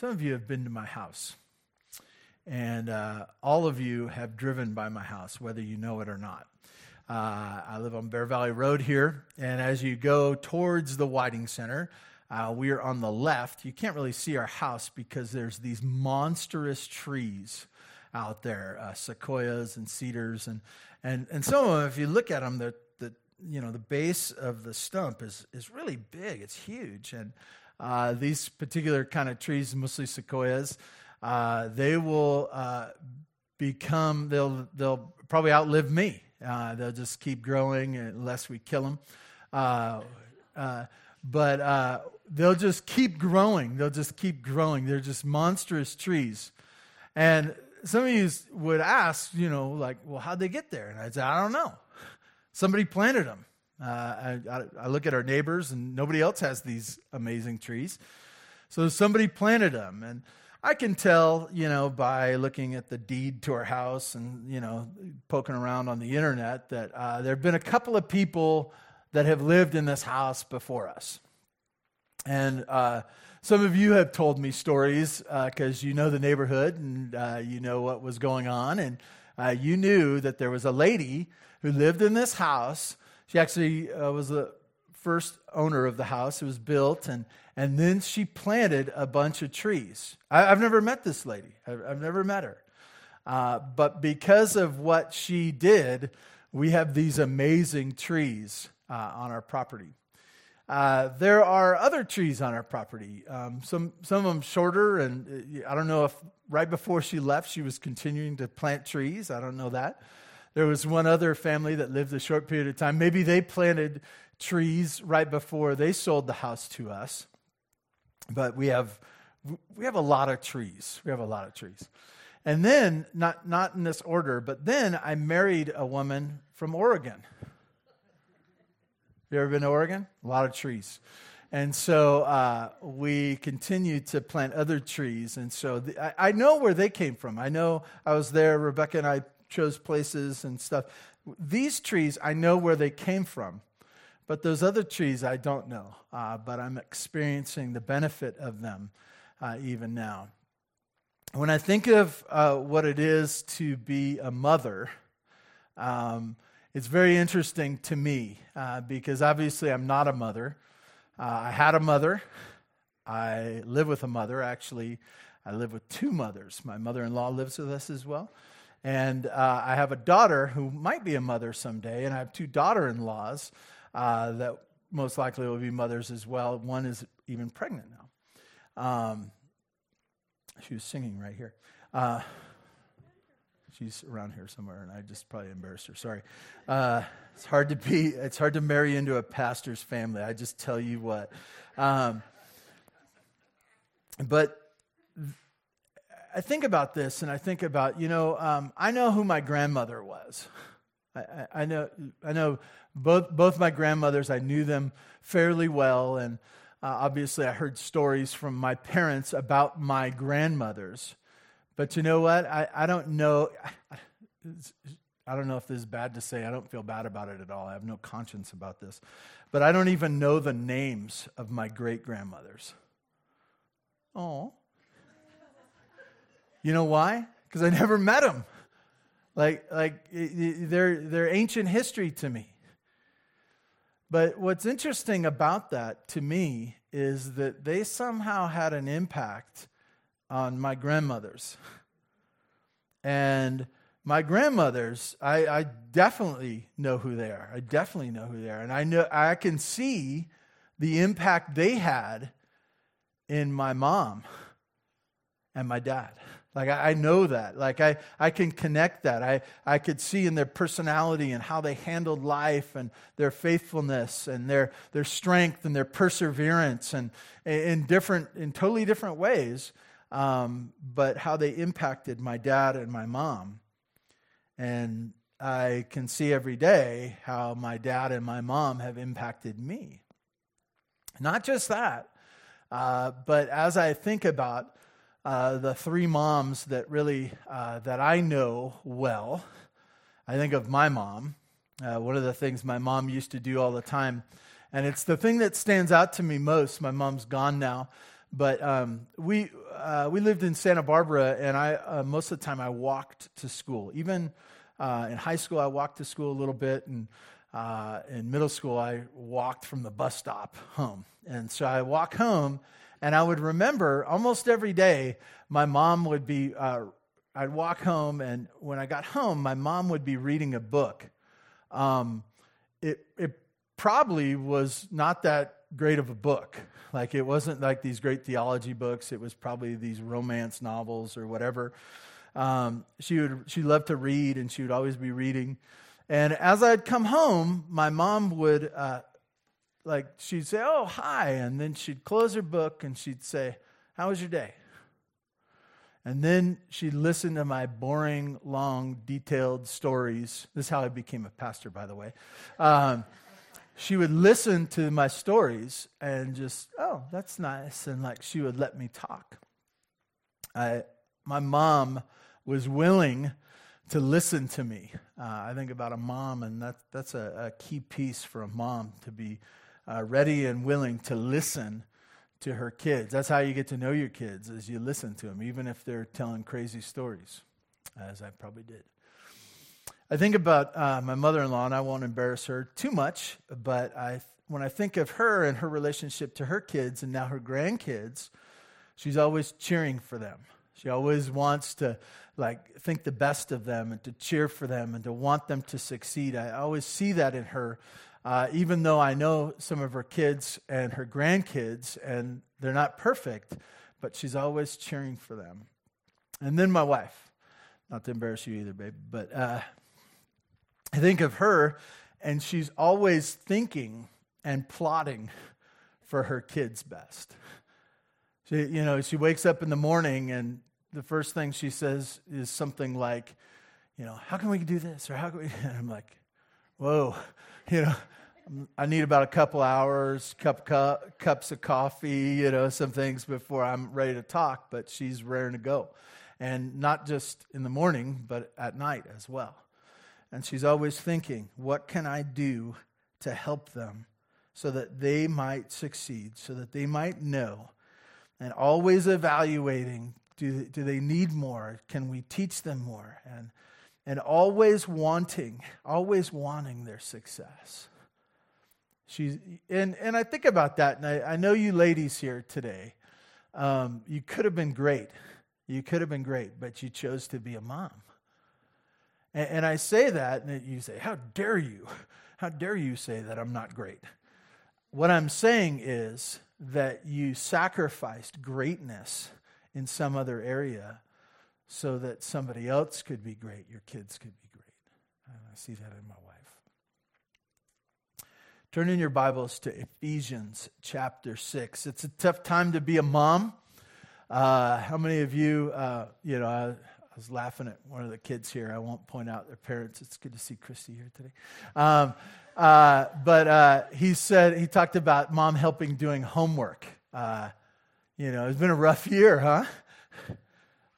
some of you have been to my house, and uh, all of you have driven by my house, whether you know it or not. Uh, I live on Bear Valley Road here, and as you go towards the Whiting Center, uh, we are on the left. You can't really see our house because there's these monstrous trees out there, uh, sequoias and cedars, and and and some of them, if you look at them, the the you know the base of the stump is is really big. It's huge, and uh, these particular kind of trees, mostly sequoias, uh, they will uh, become they'll they'll probably outlive me. Uh, they'll just keep growing unless we kill them. Uh, but they'll just keep growing. They'll just keep growing. They're just monstrous trees. And some of you would ask, you know, like, well, how'd they get there? And I'd say, I don't know. Somebody planted them. Uh, I, I, look at our neighbors, and nobody else has these amazing trees. So somebody planted them. And I can tell, you know, by looking at the deed to our house and, you know, poking around on the internet that uh, there have been a couple of people that have lived in this house before us. And uh, some of you have told me stories because uh, you know the neighborhood and uh, you know what was going on. And uh, you knew that there was a lady who lived in this house. She actually uh, was the first owner of the house. It was built, and, and then she planted a bunch of trees. I, have never met this lady, I've, I've never met her. Uh, but because of what she did, we have these amazing trees uh, on our property. Uh, there are other trees on our property. Um, some some of them shorter, and uh, I don't know if right before she left she was continuing to plant trees. I don't know that. There was one other family that lived a short period of time. Maybe they planted trees right before they sold the house to us. But we have we have a lot of trees. We have a lot of trees. And then not not in this order, but then I married a woman from Oregon. You ever been to Oregon? A lot of trees. And so uh, we continued to plant other trees. And so the, I, I, know where they came from. I know I was there. Rebecca and I chose places and stuff. These trees, I know where they came from, but those other trees, I don't know. Uh, but I'm experiencing the benefit of them uh, even now. When I think of uh, what it is to be a mother, um, it's very interesting to me uh, because obviously I'm not a mother. Uh, I had a mother. I live with a mother. Actually, I live with two mothers. My mother in law lives with us as well. And uh, I have a daughter who might be a mother someday, and I have two daughter in laws uh, that most likely will be mothers as well. One is even pregnant now. Um, she was singing right here. Uh, she's around here somewhere, and I just probably embarrassed her. Sorry. Uh, it's hard to be. It's hard to marry into a pastor's family. I just tell you what. Um, but I think about this and I think about, you know, um, I know who my grandmother was. I, I, I, know, I know both, both my grandmothers, I knew them fairly well. And uh, obviously, I heard stories from my parents about my grandmothers. But you know what? I, I don't know. I don't know if this is bad to say. I don't feel bad about it at all. I have no conscience about this. But I don't even know the names of my great grandmothers. Oh. You know why? Because I never met them. Like, like they're, they're ancient history to me. But what's interesting about that to me is that they somehow had an impact on my grandmothers. And my grandmothers, I, I, definitely know who they are. I definitely know who they are. And I know I can see the impact they had in my mom and my dad. Like, I, I, know that. Like, I, I can connect that. I, I could see in their personality and how they handled life and their faithfulness and their, their strength and their perseverance and in different, in totally different ways, um, but how they impacted my dad and my mom. And I can see every day how my dad and my mom have impacted me. Not just that, uh, but as I think about uh, the three moms that really uh, that I know well. I think of my mom. Uh, one of the things my mom used to do all the time, and it's the thing that stands out to me most. My mom's gone now, but um, we uh, we lived in Santa Barbara, and I uh, most of the time I walked to school. Even in high school, I walked to school a little bit, and in middle school, I walked from the bus stop home. And so I walk home, and I would remember almost every day, my mom would be. Uh, I'd walk home, and when I got home, my mom would be reading a book. Um, it it probably was not that great of a book. Like it wasn't like these great theology books. It was probably these romance novels or whatever. Um, she would she loved to read, and she would always be reading. And as I'd come home, my mom would uh, like she'd say, "Oh, hi," and then she'd close her book and she'd say, "How was your day?" And then she'd listen to my boring, long, detailed stories. This is how I became a pastor, by the way. Um, she would listen to my stories and just, oh, that's nice. And like she would let me talk. I, my mom was willing to listen to me. Uh, I think about a mom, and that, that's a, a key piece for a mom to be uh, ready and willing to listen to her kids. That's how you get to know your kids, as you listen to them, even if they're telling crazy stories, as I probably did. I think about uh, my mother in law, and I won't embarrass her too much, but I, when I think of her and her relationship to her kids and now her grandkids, she's always cheering for them. She always wants to like think the best of them and to cheer for them and to want them to succeed. I always see that in her, uh, even though I know some of her kids and her grandkids, and they're not perfect, but she's always cheering for them. And then my wife, not to embarrass you either, babe, but uh, I think of her, and she's always thinking and plotting for her kids' best. She, you know, she wakes up in the morning, and the first thing she says is something like, you know, how can we do this? Or how can we? And I'm like, whoa, you know, I need about a couple hours, cup, cup, cups of coffee, you know, some things before I'm ready to talk, but she's raring to go. And not just in the morning, but at night as well. And she's always thinking, what can I do to help them so that they might succeed, so that they might know? And always evaluating do, do they need more? Can we teach them more? And, and always wanting, always wanting their success. She's, and, and I think about that, and I, I know you ladies here today, um, you could have been great. You could have been great, but you chose to be a mom. And, and I say that, and you say, How dare you? How dare you say that I'm not great? What I'm saying is that you sacrificed greatness in some other area so that somebody else could be great, your kids could be great. And I see that in my wife. Turn in your Bibles to Ephesians chapter 6. It's a tough time to be a mom. Uh, how many of you, uh, you know, I was laughing at one of the kids here. I won't point out their parents. It's good to see Christy here today. Um, uh, but uh, he said, he talked about mom helping doing homework. Uh, you know, it's been a rough year, huh?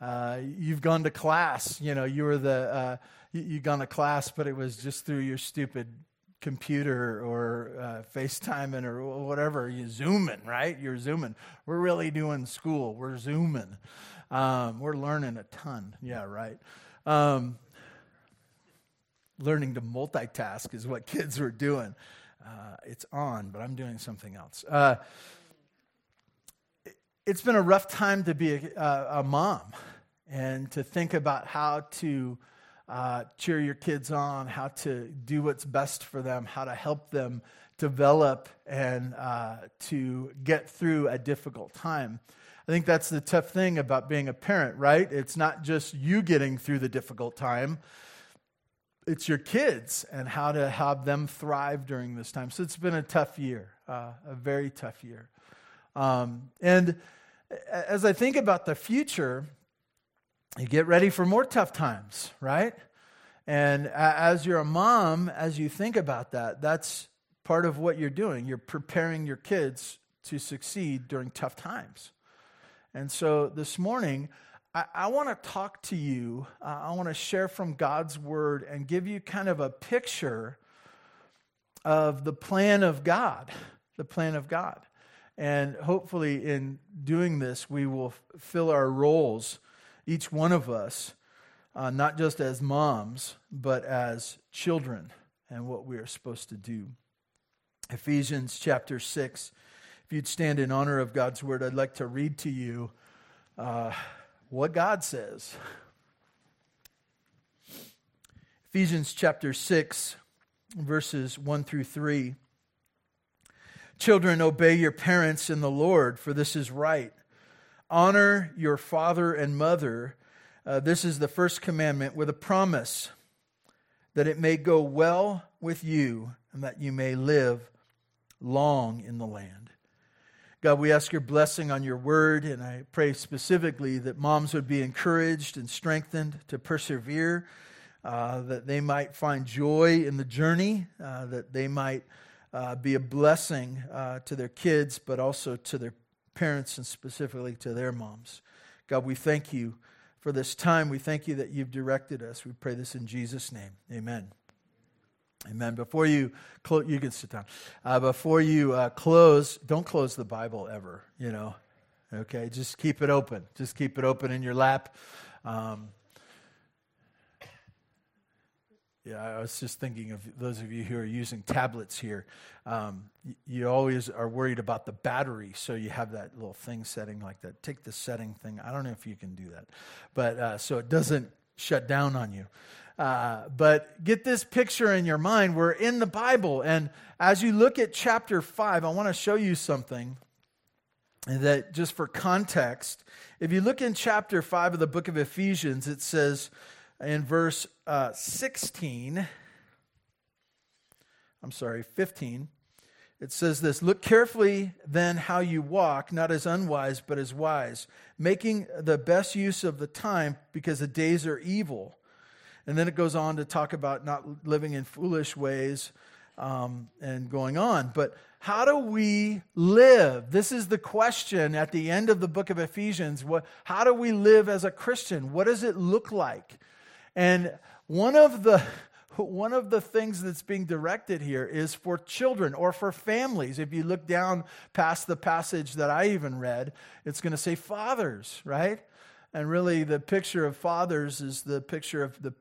Uh, you've gone to class. You know, you were the, uh, you, you gone to class, but it was just through your stupid computer or uh, FaceTiming or whatever. You zooming, right? You're zooming. We're really doing school. We're zooming. Um, we're learning a ton. Yeah, right. Um, learning to multitask is what kids were doing. Uh, it's on, but I'm doing something else. Uh, it's been a rough time to be a, a mom and to think about how to uh, cheer your kids on, how to do what's best for them, how to help them develop and uh, to get through a difficult time. I think that's the tough thing about being a parent, right? It's not just you getting through the difficult time, it's your kids and how to have them thrive during this time. So it's been a tough year, uh, a very tough year. Um, and as I think about the future, you get ready for more tough times, right? And as you're a mom, as you think about that, that's part of what you're doing. You're preparing your kids to succeed during tough times. And so this morning, I, I want to talk to you. Uh, I want to share from God's word and give you kind of a picture of the plan of God, the plan of God. And hopefully, in doing this, we will fill our roles, each one of us, uh, not just as moms, but as children and what we are supposed to do. Ephesians chapter 6. If you'd stand in honor of God's word, I'd like to read to you uh, what God says. Ephesians chapter 6, verses 1 through 3. Children, obey your parents in the Lord, for this is right. Honor your father and mother. Uh, this is the first commandment with a promise that it may go well with you and that you may live long in the land. God, we ask your blessing on your word, and I pray specifically that moms would be encouraged and strengthened to persevere, uh, that they might find joy in the journey, uh, that they might uh, be a blessing uh, to their kids, but also to their parents and specifically to their moms. God, we thank you for this time. We thank you that you've directed us. We pray this in Jesus' name. Amen. Amen. Before you close, you can sit down. Uh, before you uh, close, don't close the Bible ever. You know, okay. Just keep it open. Just keep it open in your lap. Um, yeah, I was just thinking of those of you who are using tablets here. Um, you, always are worried about the battery, so you have that little thing setting like that. Take the setting thing. I don't know if you can do that, but uh, so it doesn't shut down on you. Uh, but get this picture in your mind. We're in the Bible. And as you look at chapter 5, I want to show you something that, just for context, if you look in chapter 5 of the book of Ephesians, it says in verse uh, 16, I'm sorry, 15, it says this Look carefully then how you walk, not as unwise, but as wise, making the best use of the time because the days are evil. And then it goes on to talk about not living in foolish ways um, and going on. But how do we live? This is the question at the end of the book of Ephesians. What, how do we live as a Christian? What does it look like? And one of the one of the things that's being directed here is for children or for families. If you look down past the passage that I even read, it's going to say fathers, right? And really, the picture of fathers is the picture of the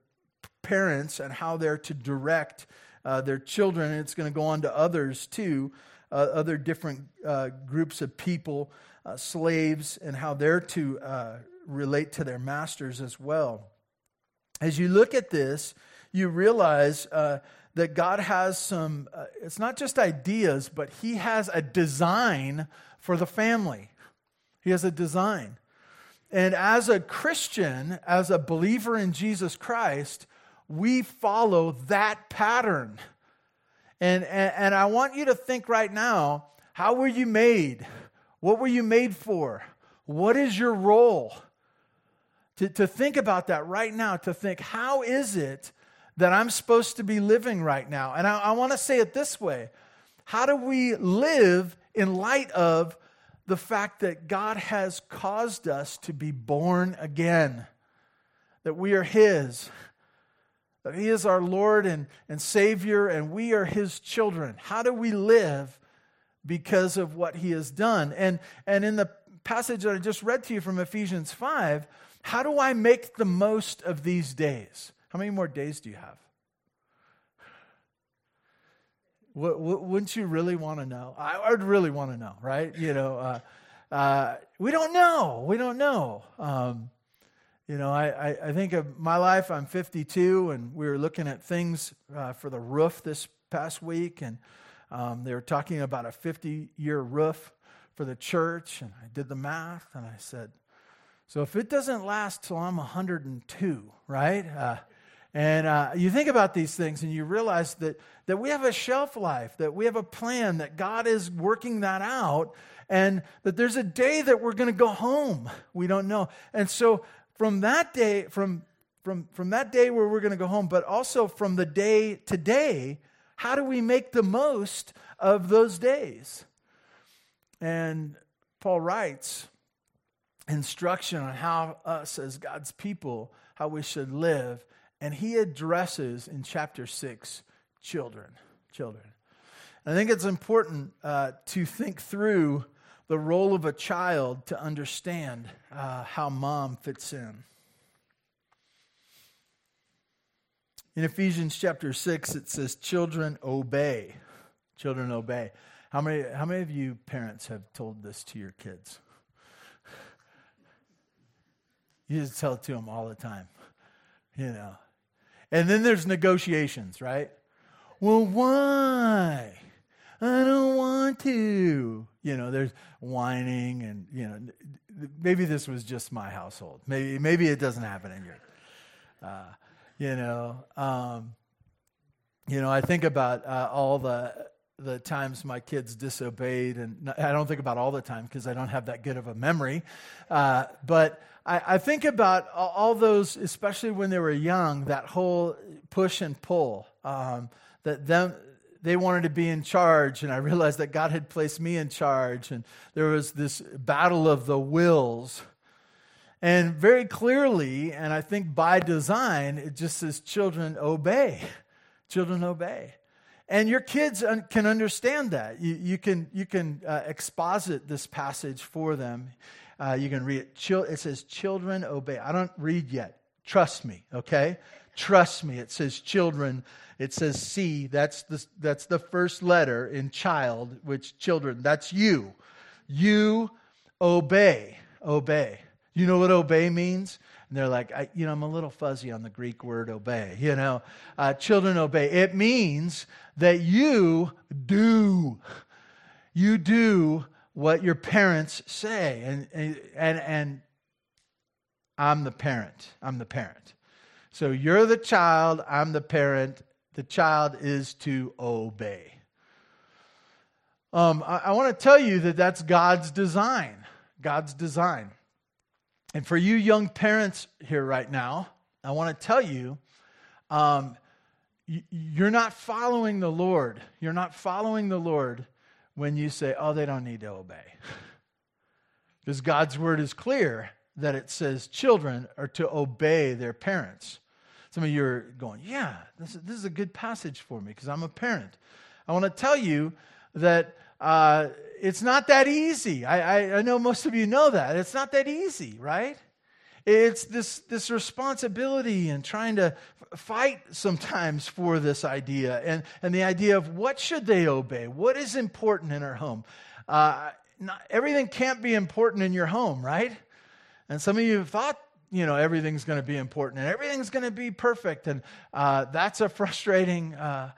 parents and how they're to direct uh, their children. It's going to go on to others too, uh, other different uh, groups of people, uh, slaves, and how they're to uh, relate to their masters as well. As you look at this, you realize uh, that God has some, it's not just ideas, but He has a design for the family. He has a design. And as a Christian, as a believer in Jesus Christ, we follow that pattern. And, and, and, I want you to think right now how were you made? What were you made for? What is your role? To, to think about that right now, to think, how is it that I'm supposed to be living right now? And I, I want to say it this way How do we live in light of the fact that God has caused us to be born again? That we are His that He is our Lord and, and Savior, and we are His children. How do we live because of what He has done? And, and in the passage that I just read to you from Ephesians 5, how do I make the most of these days? How many more days do you have? Wouldn't you really want to know? I would really want to know, right? You know, uh, uh, we don't know. We don't know. Um, you know, I, I, I, think of my life, I'm 52, and we were looking at things uh, for the roof this past week, and um, they were talking about a 50 year roof for the church, and I did the math, and I said, so if it doesn't last till I'm 102, right? Uh, and uh, you think about these things and you realize that, that we have a shelf life, that we have a plan, that God is working that out, and that there's a day that we're going to go home. We don't know. And so from that day, from, from, from that day where we're going to go home, but also from the day today, how do we make the most of those days? And Paul writes instruction on how us as God's people, how we should live. And he addresses in chapter 6 children. Children. I think it's important uh, to think through the role of a child to understand uh, how mom fits in. In Ephesians chapter 6, it says, Children obey. Children obey. How many, how many of you parents have told this to your kids? You just tell it to them all the time, you know. And then there's negotiations, right? Well, why? I don't want to. You know, there's whining, and you know, maybe this was just my household. Maybe maybe it doesn't happen in your. Uh, you know, um, you know, I think about uh, all the the times my kids disobeyed, and I don't think about all the time because I don't have that good of a memory. Uh, but I, I, think about all those, especially when they were young, that whole push and pull. Um, that them they wanted to be in charge, and I realized that God had placed me in charge, and there was this battle of the wills. And very clearly, and I think by design, it just says children obey. Children obey. And your kids can understand that. You, you can, you can uh, exposit this passage for them. Uh, you can read it. It says, Children obey. I don't read yet. Trust me, okay? Trust me. It says, Children it says C, that's the, that's the first letter in child, which children, that's you. You obey, obey. You know what obey means? And they're like, I, you know, I'm a little fuzzy on the Greek word obey. You know, uh, children obey. It means that you do. You do what your parents say. And, and, and I'm the parent. I'm the parent. So you're the child, I'm the parent, the child is to obey. Um, I, I want to tell you that that's God's design. God's design. And for you young parents here right now, I want to tell you um, you're not following the Lord. You're not following the Lord when you say, oh, they don't need to obey. because God's word is clear that it says children are to obey their parents. Some of you are going, yeah, this is, this is a good passage for me because I'm a parent. I want to tell you that uh, it's not that easy. I, I, I know most of you know that. It's not that easy, right? It's this, this responsibility and trying to fight sometimes for this idea and, and the idea of what should they obey? What is important in our home? Uh, not, everything can't be important in your home, right? And some of you thought you know everything's going to be important and everything's going to be perfect and uh, that's a frustrating uh,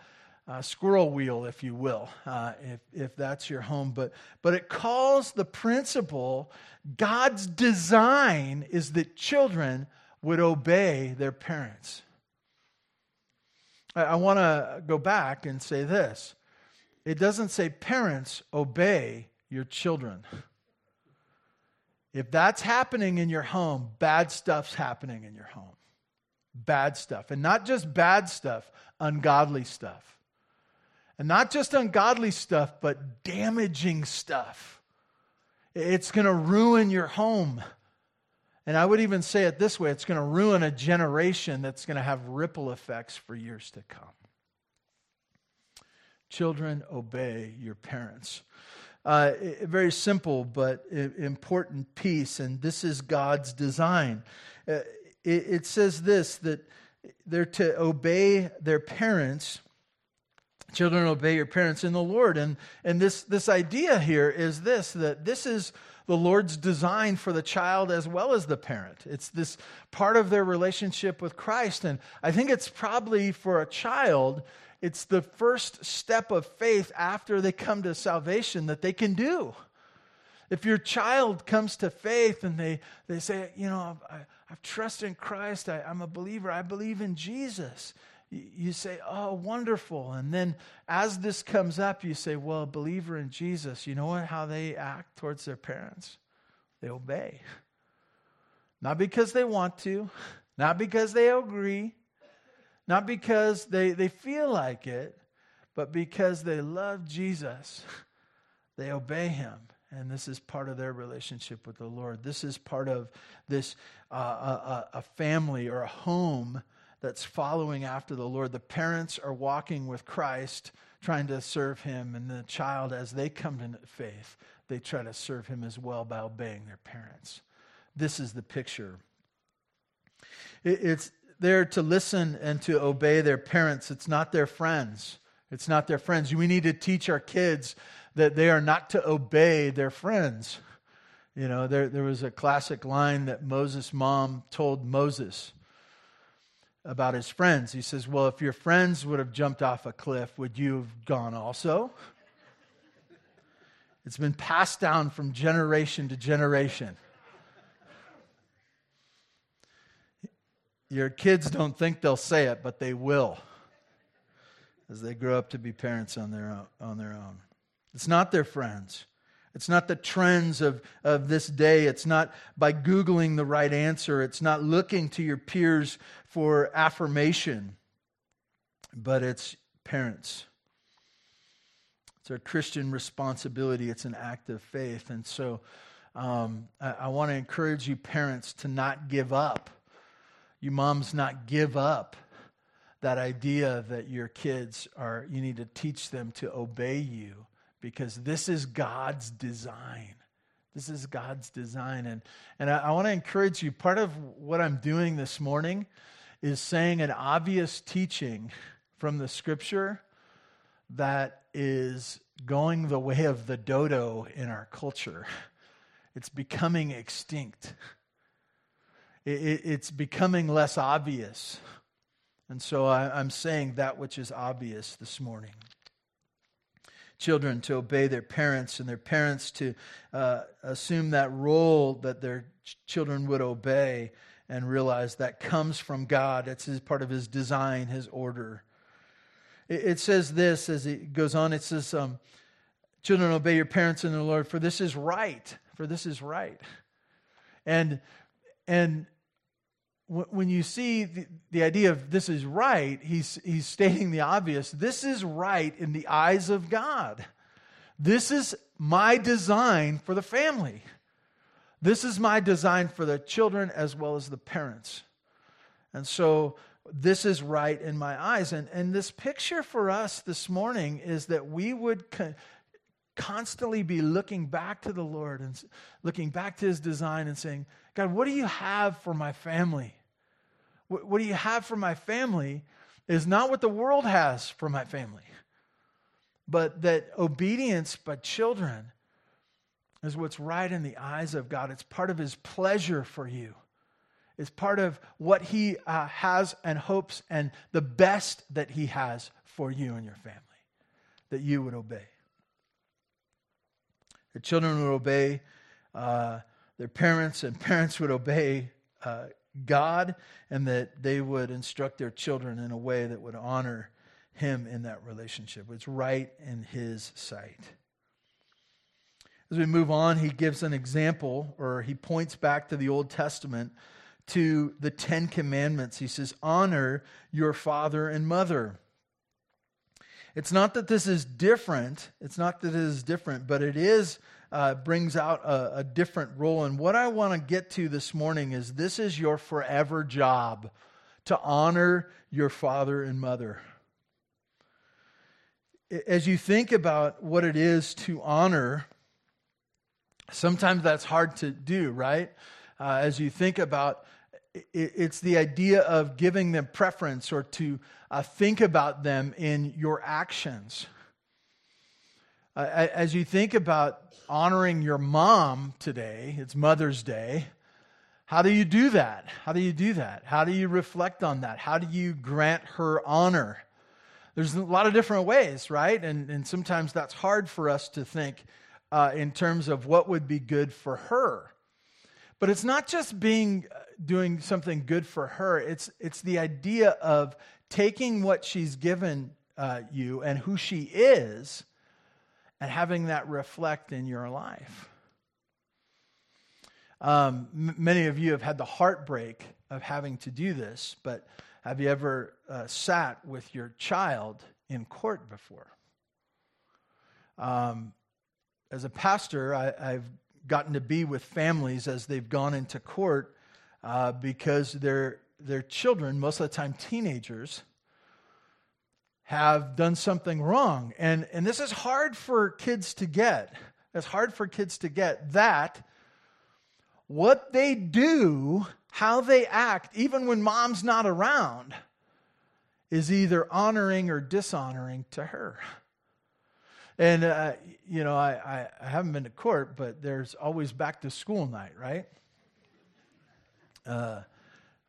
uh, squirrel wheel if you will uh, if, if that's your home but but it calls the principle god's design is that children would obey their parents i, I want to go back and say this it doesn't say parents obey your children if that's happening in your home, bad stuff's happening in your home. Bad stuff. And not just bad stuff, ungodly stuff. And not just ungodly stuff, but damaging stuff. It's going to ruin your home. And I would even say it this way it's going to ruin a generation that's going to have ripple effects for years to come. Children, obey your parents uh, very simple but important piece, and this is God's design. Uh, it, it says this that they're to obey their parents. Children, obey your parents in the Lord. And, and this, this idea here is this that this is the Lord's design for the child as well as the parent. It's this part of their relationship with Christ. And I think it's probably for a child, it's the first step of faith after they come to salvation that they can do. If your child comes to faith and they, they say, you know, I, I've trusted in Christ, I, I'm a believer, I believe in Jesus, you say, Oh, wonderful. And then as this comes up, you say, Well, a believer in Jesus, you know what, how they act towards their parents? They obey. Not because they want to, not because they agree, not because they, they feel like it, but because they love Jesus. They obey him. And this is part of their relationship with the Lord. This is part of this uh, a, a family or a home that's following after the Lord. The parents are walking with Christ, trying to serve him, and the child, as they come to faith, they try to serve him as well by obeying their parents. This is the picture. It's there to listen and to obey their parents. It's not their friends. It's not their friends. We need to teach our kids that they are not to obey their friends. You know, there, there was a classic line that Moses' mom told Moses about his friends. He says, Well, if your friends would have jumped off a cliff, would you have gone also? It's been passed down from generation to generation. Your kids don't think they'll say it, but they will as they grow up to be parents on their own. On their own. It's not their friends. It's not the trends of, of this day. It's not by Googling the right answer. It's not looking to your peers for affirmation. But it's parents. It's our Christian responsibility. It's an act of faith. And so um, I, I want to encourage you, parents, to not give up. You moms, not give up that idea that your kids are, you need to teach them to obey you because this is God's design. This is God's design. And, and I, I want to encourage you. Part of what I'm doing this morning is saying an obvious teaching from the scripture that is going the way of the dodo in our culture. It's becoming extinct, it, it, it's becoming less obvious. And so I, I'm saying that which is obvious this morning children to obey their parents and their parents to uh, assume that role that their ch- children would obey and realize that comes from God. It's his, part of his design, his order. It, it says this as it goes on it says, um, Children, obey your parents in the Lord, for this is right. For this is right. And, and when you see the, the idea of this is right, he's, he's stating the obvious. This is right in the eyes of God. This is my design for the family. This is my design for the children as well as the parents. And so this is right in my eyes. And, and this picture for us this morning is that we would con- constantly be looking back to the Lord and looking back to his design and saying, God, what do you have for my family? What, what do you have for my family is not what the world has for my family, but that obedience by children is what's right in the eyes of God. It's part of his pleasure for you. It's part of what he uh, has and hopes and the best that he has for you and your family, that you would obey. The children would obey uh, their parents, and parents would obey uh, God, and that they would instruct their children in a way that would honor Him in that relationship. It's right in His sight. As we move on, he gives an example, or he points back to the Old Testament to the Ten Commandments. He says, Honor your father and mother. It's not that this is different. It's not that it is different, but it is uh, brings out a, a different role. And what I want to get to this morning is this is your forever job to honor your father and mother. As you think about what it is to honor, sometimes that's hard to do, right? Uh, as you think about it's the idea of giving them preference or to uh, think about them in your actions. Uh, as you think about honoring your mom today, it's Mother's Day. How do you do that? How do you do that? How do you reflect on that? How do you grant her honor? There's a lot of different ways, right? And, and sometimes that's hard for us to think uh, in terms of what would be good for her. But it's not just being uh, doing something good for her. It's it's the idea of taking what she's given uh, you and who she is, and having that reflect in your life. Um, m- many of you have had the heartbreak of having to do this, but have you ever uh, sat with your child in court before? Um, as a pastor, I, have gotten to be with families as they've gone into court uh, because their, their children, most of the time teenagers, have done something wrong. And, and this is hard for kids to get. It's hard for kids to get that what they do, how they act, even when mom's not around, is either honoring or dishonoring to her. And, uh, you know, I, I, haven't been to court, but there's always back to school night, right? Uh,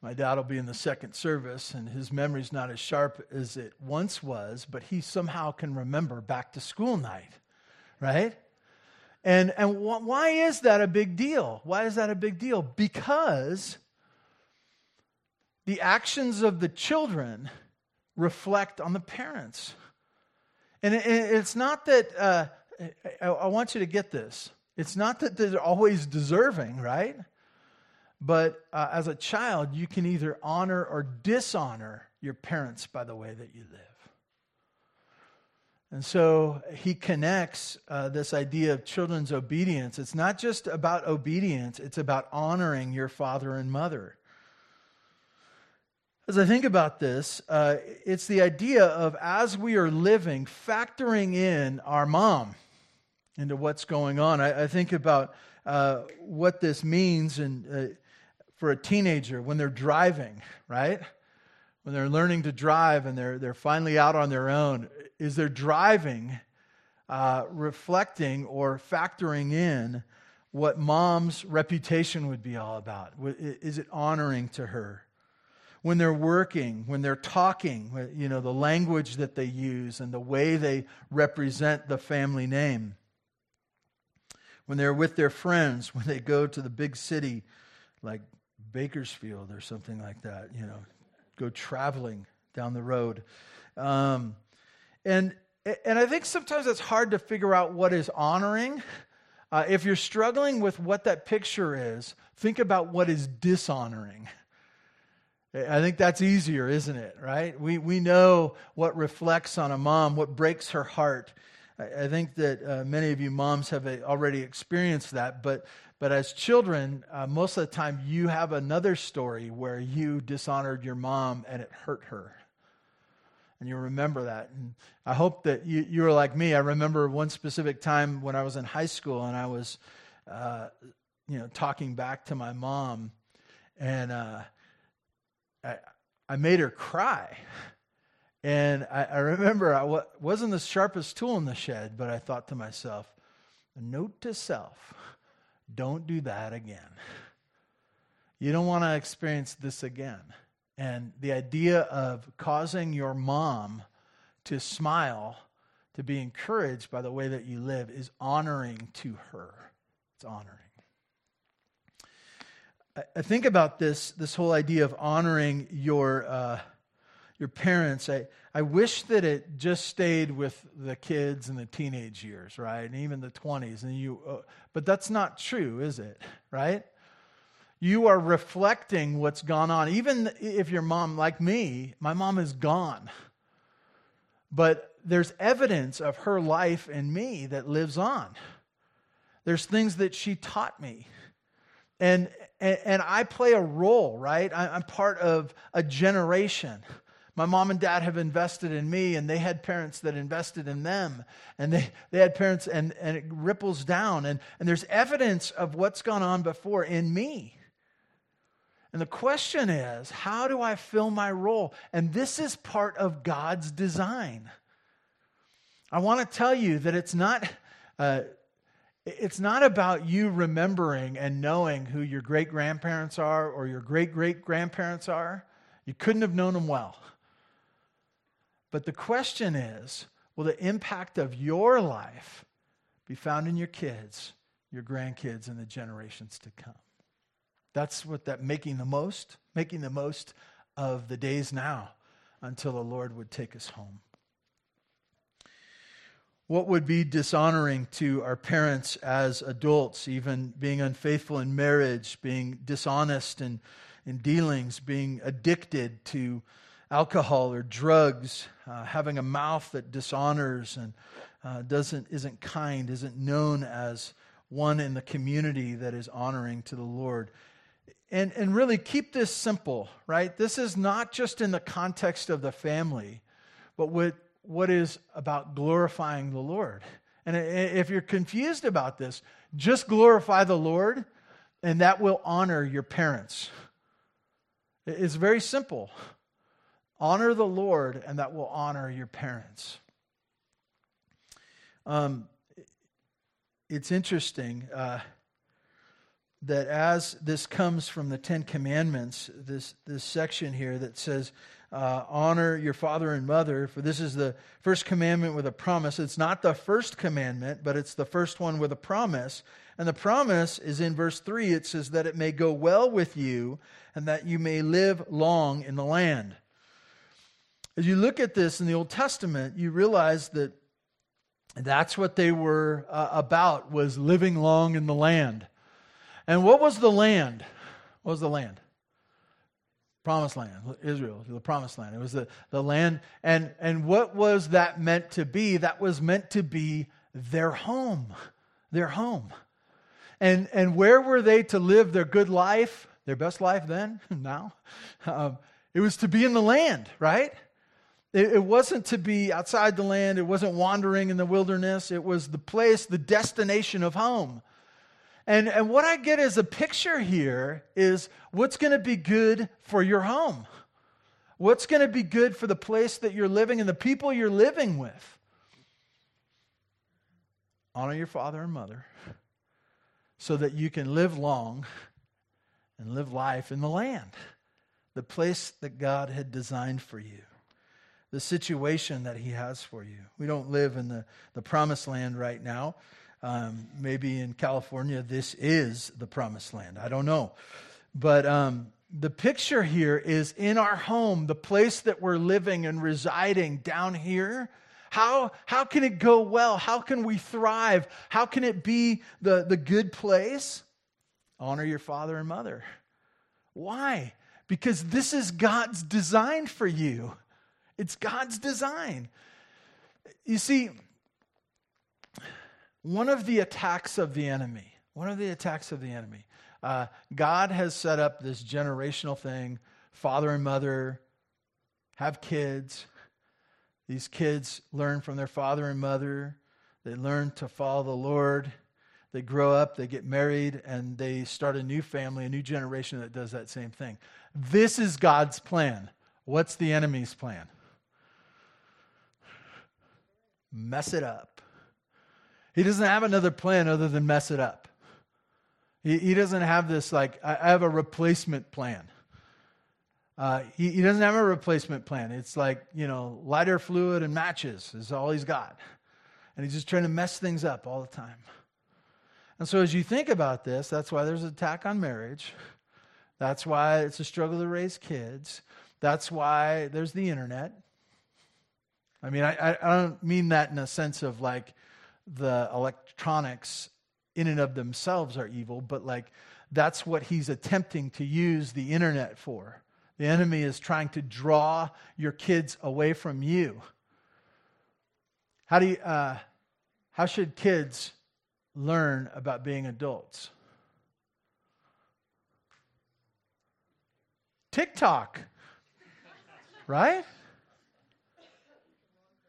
my dad will be in the second service, and his memory's not as sharp as it once was, but he somehow can remember back to school night, right? And, and wh- why is that a big deal? Why is that a big deal? Because the actions of the children reflect on the parents. And it, it's not that, uh, I want you to get this. It's not that they're always deserving, right? But uh, as a child, you can either honor or dishonor your parents by the way that you live. And so he connects uh, this idea of children's obedience. It's not just about obedience, it's about honoring your father and mother. As I think about this, uh, it's the idea of as we are living, factoring in our mom into what's going on. I, I think about uh, what this means and, uh, for a teenager when they're driving, right? When they're learning to drive and they're, they're finally out on their own, is their driving uh, reflecting or factoring in what mom's reputation would be all about? Is it honoring to her? when they're working, when they're talking, you know, the language that they use and the way they represent the family name. When they're with their friends, when they go to the big city like Bakersfield or something like that, you know, go traveling down the road. Um, and, and I think sometimes it's hard to figure out what is honoring. Uh, if you're struggling with what that picture is, think about what is dishonoring. I think that's easier, isn't it? Right? We, we know what reflects on a mom, what breaks her heart. I, I think that uh, many of you moms have already experienced that, but, but as children, uh, most of the time you have another story where you dishonored your mom and it hurt her. And you remember that. And I hope that you, you were like me. I remember one specific time when I was in high school and I was, uh, you know, talking back to my mom. And, uh, I, I made her cry. And I, I remember I wasn't the sharpest tool in the shed, but I thought to myself, a note to self, don't do that again. You don't want to experience this again. And the idea of causing your mom to smile, to be encouraged by the way that you live, is honoring to her. It's honoring. I think about this, this whole idea of honoring your, uh, your parents. I, I wish that it just stayed with the kids and the teenage years, right? And even the 20s. And you, uh, but that's not true, is it? Right? You are reflecting what's gone on. Even if your mom, like me, my mom is gone. But there's evidence of her life in me that lives on. There's things that she taught me and, and, and I play a role, right? I, I'm part of a generation. My mom and dad have invested in me, and they had parents that invested in them. And they, they had parents, and, and it ripples down. And, and there's evidence of what's gone on before in me. And the question is, how do I fill my role? And this is part of God's design. I want to tell you that it's not. Uh, it's not about you remembering and knowing who your great grandparents are or your great great grandparents are. You couldn't have known them well. But the question is will the impact of your life be found in your kids, your grandkids, and the generations to come? That's what that making the most, making the most of the days now until the Lord would take us home. What would be dishonoring to our parents as adults, even being unfaithful in marriage, being dishonest in, in dealings, being addicted to alcohol or drugs, uh, having a mouth that dishonors and uh, doesn't, isn't kind, isn't known as one in the community that is honoring to the Lord. And, and really keep this simple, right? This is not just in the context of the family, but what what is about glorifying the Lord. And if you're confused about this, just glorify the Lord, and that will honor your parents. It's very simple. Honor the Lord, and that will honor your parents. Um, it's interesting uh, that as this comes from the Ten Commandments, this, this section here that says, uh, honor your father and mother, for this is the first commandment with a promise. It's not the first commandment, but it's the first one with a promise. And the promise is in verse 3. It says that it may go well with you and that you may live long in the land. As you look at this in the Old Testament, you realize that that's what they were uh, about was living long in the land. And what was the land? What was the land? Promised land, Israel, the promised land. It was the, the land. And, and what was that meant to be? That was meant to be their home. Their home. And, and where were they to live their good life, their best life then, now? Um, it was to be in the land, right? It, wasn't to be outside the land, it wasn't wandering in the wilderness. It was the place, the destination of home. And, and what I get as a picture here is what's going to be good for your home? What's going to be good for the place that you're living and the people you're living with? Honor your father and mother so that you can live long and live life in the land, the place that God had designed for you, the situation that He has for you. We don't live in the, the promised land right now. Um, maybe in California, this is the promised land. I don't know. But um, the picture here is in our home, the place that we're living and residing down here. How, how can it go well? How can we thrive? How can it be the, the good place? Honor your father and mother. Why? Because this is God's design for you. It's God's design. You see, one of the attacks of the enemy, one of the attacks of the enemy, uh, God has set up this generational thing father and mother have kids. These kids learn from their father and mother. They learn to follow the Lord. They grow up, they get married, and they start a new family, a new generation that does that same thing. This is God's plan. What's the enemy's plan? Mess it up. He doesn't have another plan other than mess it up. He, he doesn't have this, like, I, have a replacement plan. Uh, he, he doesn't have a replacement plan. It's like, you know, lighter fluid and matches is all he's got. And he's just trying to mess things up all the time. And so, as you think about this, that's why there's an attack on marriage. That's why it's a struggle to raise kids. That's why there's the internet. I mean, I, I don't mean that in a sense of like, the electronics in and of themselves are evil, but like that's what he's attempting to use the internet for. The enemy is trying to draw your kids away from you. How do you, uh, how should kids learn about being adults? TikTok, right?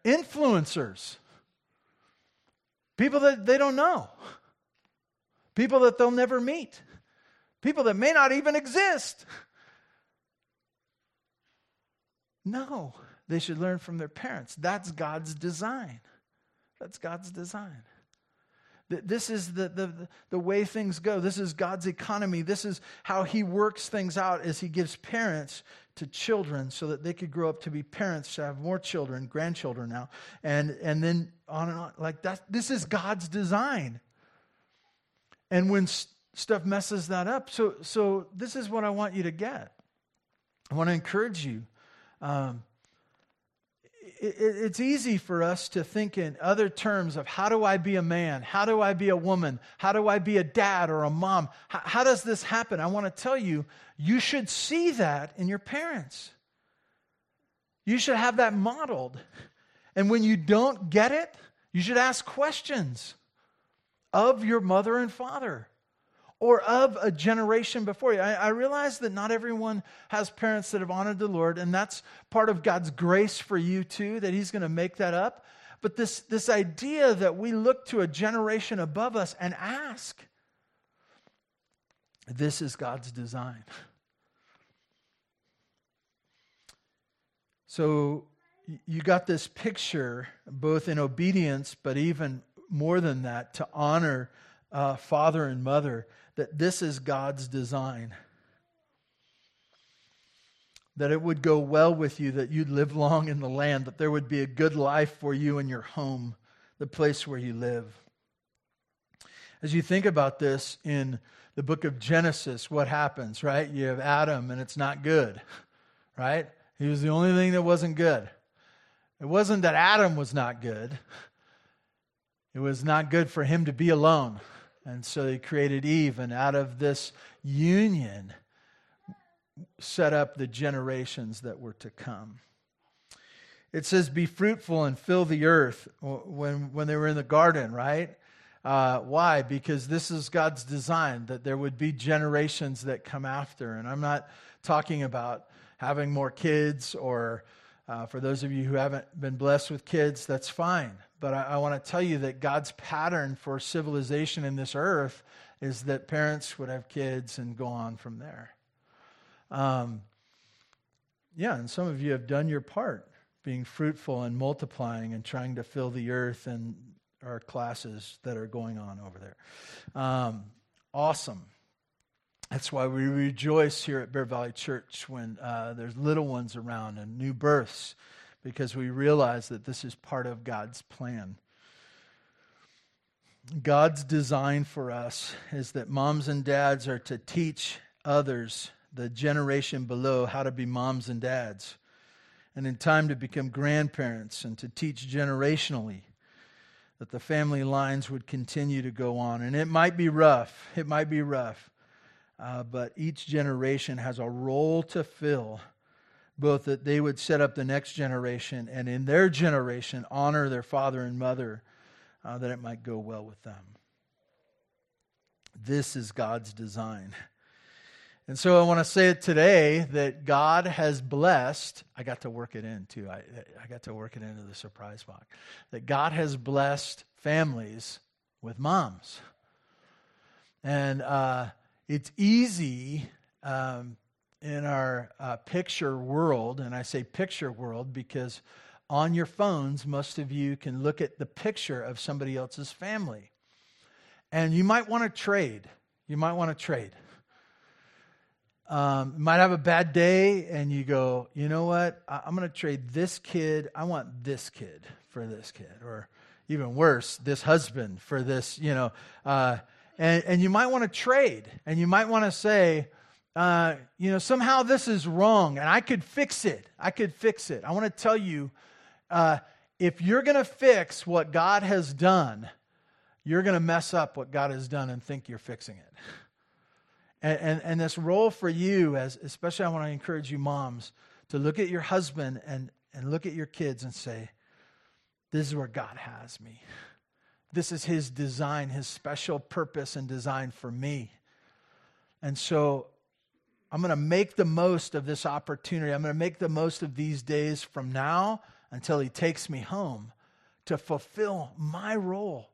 Influencers. People that they don't know. People that they'll never meet. People that may not even exist. No, they should learn from their parents. That's God's design. That's God's design. This is the, the, the way things go. This is God's economy. This is how He works things out as He gives parents to children so that they could grow up to be parents, to have more children, grandchildren now, and, and then on and on. Like that, this is God's design. And when st- stuff messes that up, so, so this is what I want you to get. I want to encourage you. Um, it's easy for us to think in other terms of how do I be a man? How do I be a woman? How do I be a dad or a mom? How, does this happen? I want to tell you, you should see that in your parents. You should have that modeled. And when you don't get it, you should ask questions of your mother and father or of a generation before you. I, I, realize that not everyone has parents that have honored the Lord, and that's part of God's grace for you too, that He's going to make that up. but this, this idea that we look to a generation above us and ask. This is God's design. So you got this picture, both in obedience, but even more than that, to honor uh, father and mother, that this is God's design. That it would go well with you, that you'd live long in the land, that there would be a good life for you in your home, the place where you live. As you think about this in the book of Genesis, what happens, right? You have Adam, and it's not good, right? He was the only thing that wasn't good. It wasn't that Adam was not good, it was not good for him to be alone. And so he created Eve, and out of this union, set up the generations that were to come. It says, Be fruitful and fill the earth when, when they were in the garden, right? Uh, why? Because this is God's design that there would be generations that come after. And I'm not talking about having more kids or uh, for those of you who haven't been blessed with kids, that's fine. But I, I want to tell you that God's pattern for civilization in this earth is that parents would have kids and go on from there. Um, yeah, and some of you have done your part, being fruitful and multiplying and trying to fill the earth and our classes that are going on over there. Um, awesome. That's why we rejoice here at Bear Valley Church when uh, there's little ones around and new births, because we realize that this is part of God's plan. God's design for us is that moms and dads are to teach others, the generation below, how to be moms and dads, and in time to become grandparents and to teach generationally that the family lines would continue to go on. And it might be rough. It might be rough. Uh, but each generation has a role to fill, both that they would set up the next generation and in their generation honor their father and mother, uh, that it might go well with them. This is God's design. And so I want to say it today that God has blessed, I got to work it in too. I, I got to work it into the surprise box. That God has blessed families with moms. And, uh, it's easy um, in our uh, picture world, and I say picture world because on your phones, most of you can look at the picture of somebody else's family. And you might want to trade. You might want to trade. Um, you might have a bad day, and you go, you know what? I- I'm going to trade this kid. I want this kid for this kid. Or even worse, this husband for this, you know. Uh, and, and you might want to trade, and you might want to say, uh, you know, somehow this is wrong, and I could fix it. I could fix it. I want to tell you uh, if you're going to fix what God has done, you're going to mess up what God has done and think you're fixing it. And, and, and, this role for you, as especially I want to encourage you, moms, to look at your husband and, and look at your kids and say, This is where God has me. This is His design, His special purpose and design for me. And so I'm going to make the most of this opportunity. I'm going to make the most of these days from now until He takes me home to fulfill my role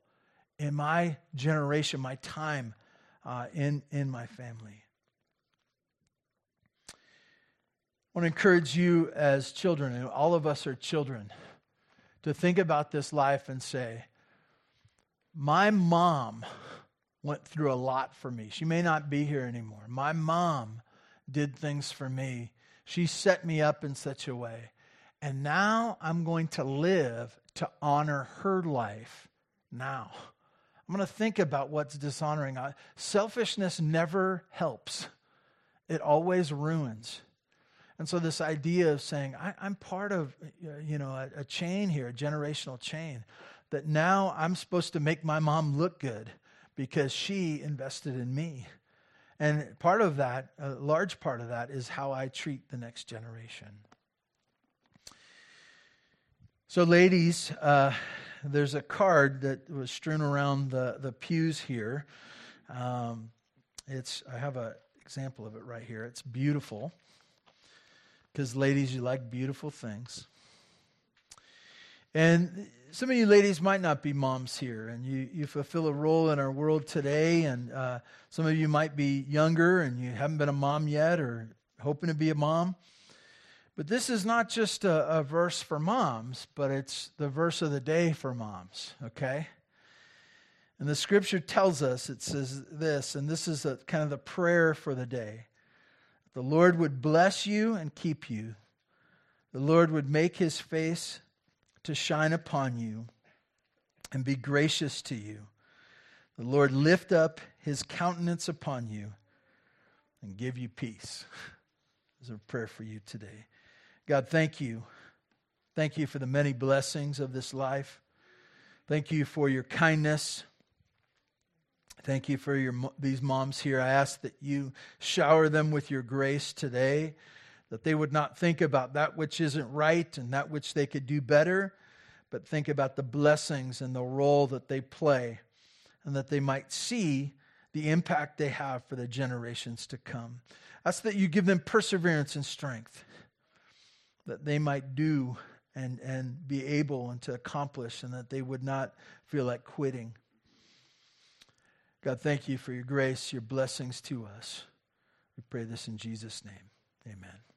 in my generation, my time uh, in, in my family. I want to encourage you as children, and all of us are children, to think about this life and say, my mom went through a lot for me. She may not be here anymore. My mom did things for me. She set me up in such a way. And now I'm going to live to honor her life now. I'm going to think about what's dishonoring. Selfishness never helps, it always ruins. And so, this idea of saying, I, am part of you know, a, a chain here, a generational chain that now I'm supposed to make my mom look good because she invested in me. And part of that, a large part of that, is how I treat the next generation. So, ladies, uh, there's a card that was strewn around the, the pews here. Um, it's I have an example of it right here. It's beautiful because, ladies, you like beautiful things. And some of you ladies might not be moms here, and you, you fulfill a role in our world today. And uh, some of you might be younger and you haven't been a mom yet or hoping to be a mom. But this is not just a, a verse for moms, but it's the verse of the day for moms, okay? And the scripture tells us, it says this, and this is a, kind of the prayer for the day. The Lord would bless you and keep you. The Lord would make his face to shine upon you and be gracious to you. The Lord lift up his countenance upon you and give you peace. This is a prayer for you today. God, thank you. Thank you for the many blessings of this life. Thank you for your kindness. Thank you for your, these moms here. I ask that you shower them with your grace today that they would not think about that which isn't right and that which they could do better, but think about the blessings and the role that they play, and that they might see the impact they have for the generations to come. Ask that you give them perseverance and strength, that they might do and, and be able and to accomplish, and that they would not feel like quitting. God, thank you for your grace, your blessings to us. We pray this in Jesus' name. Amen.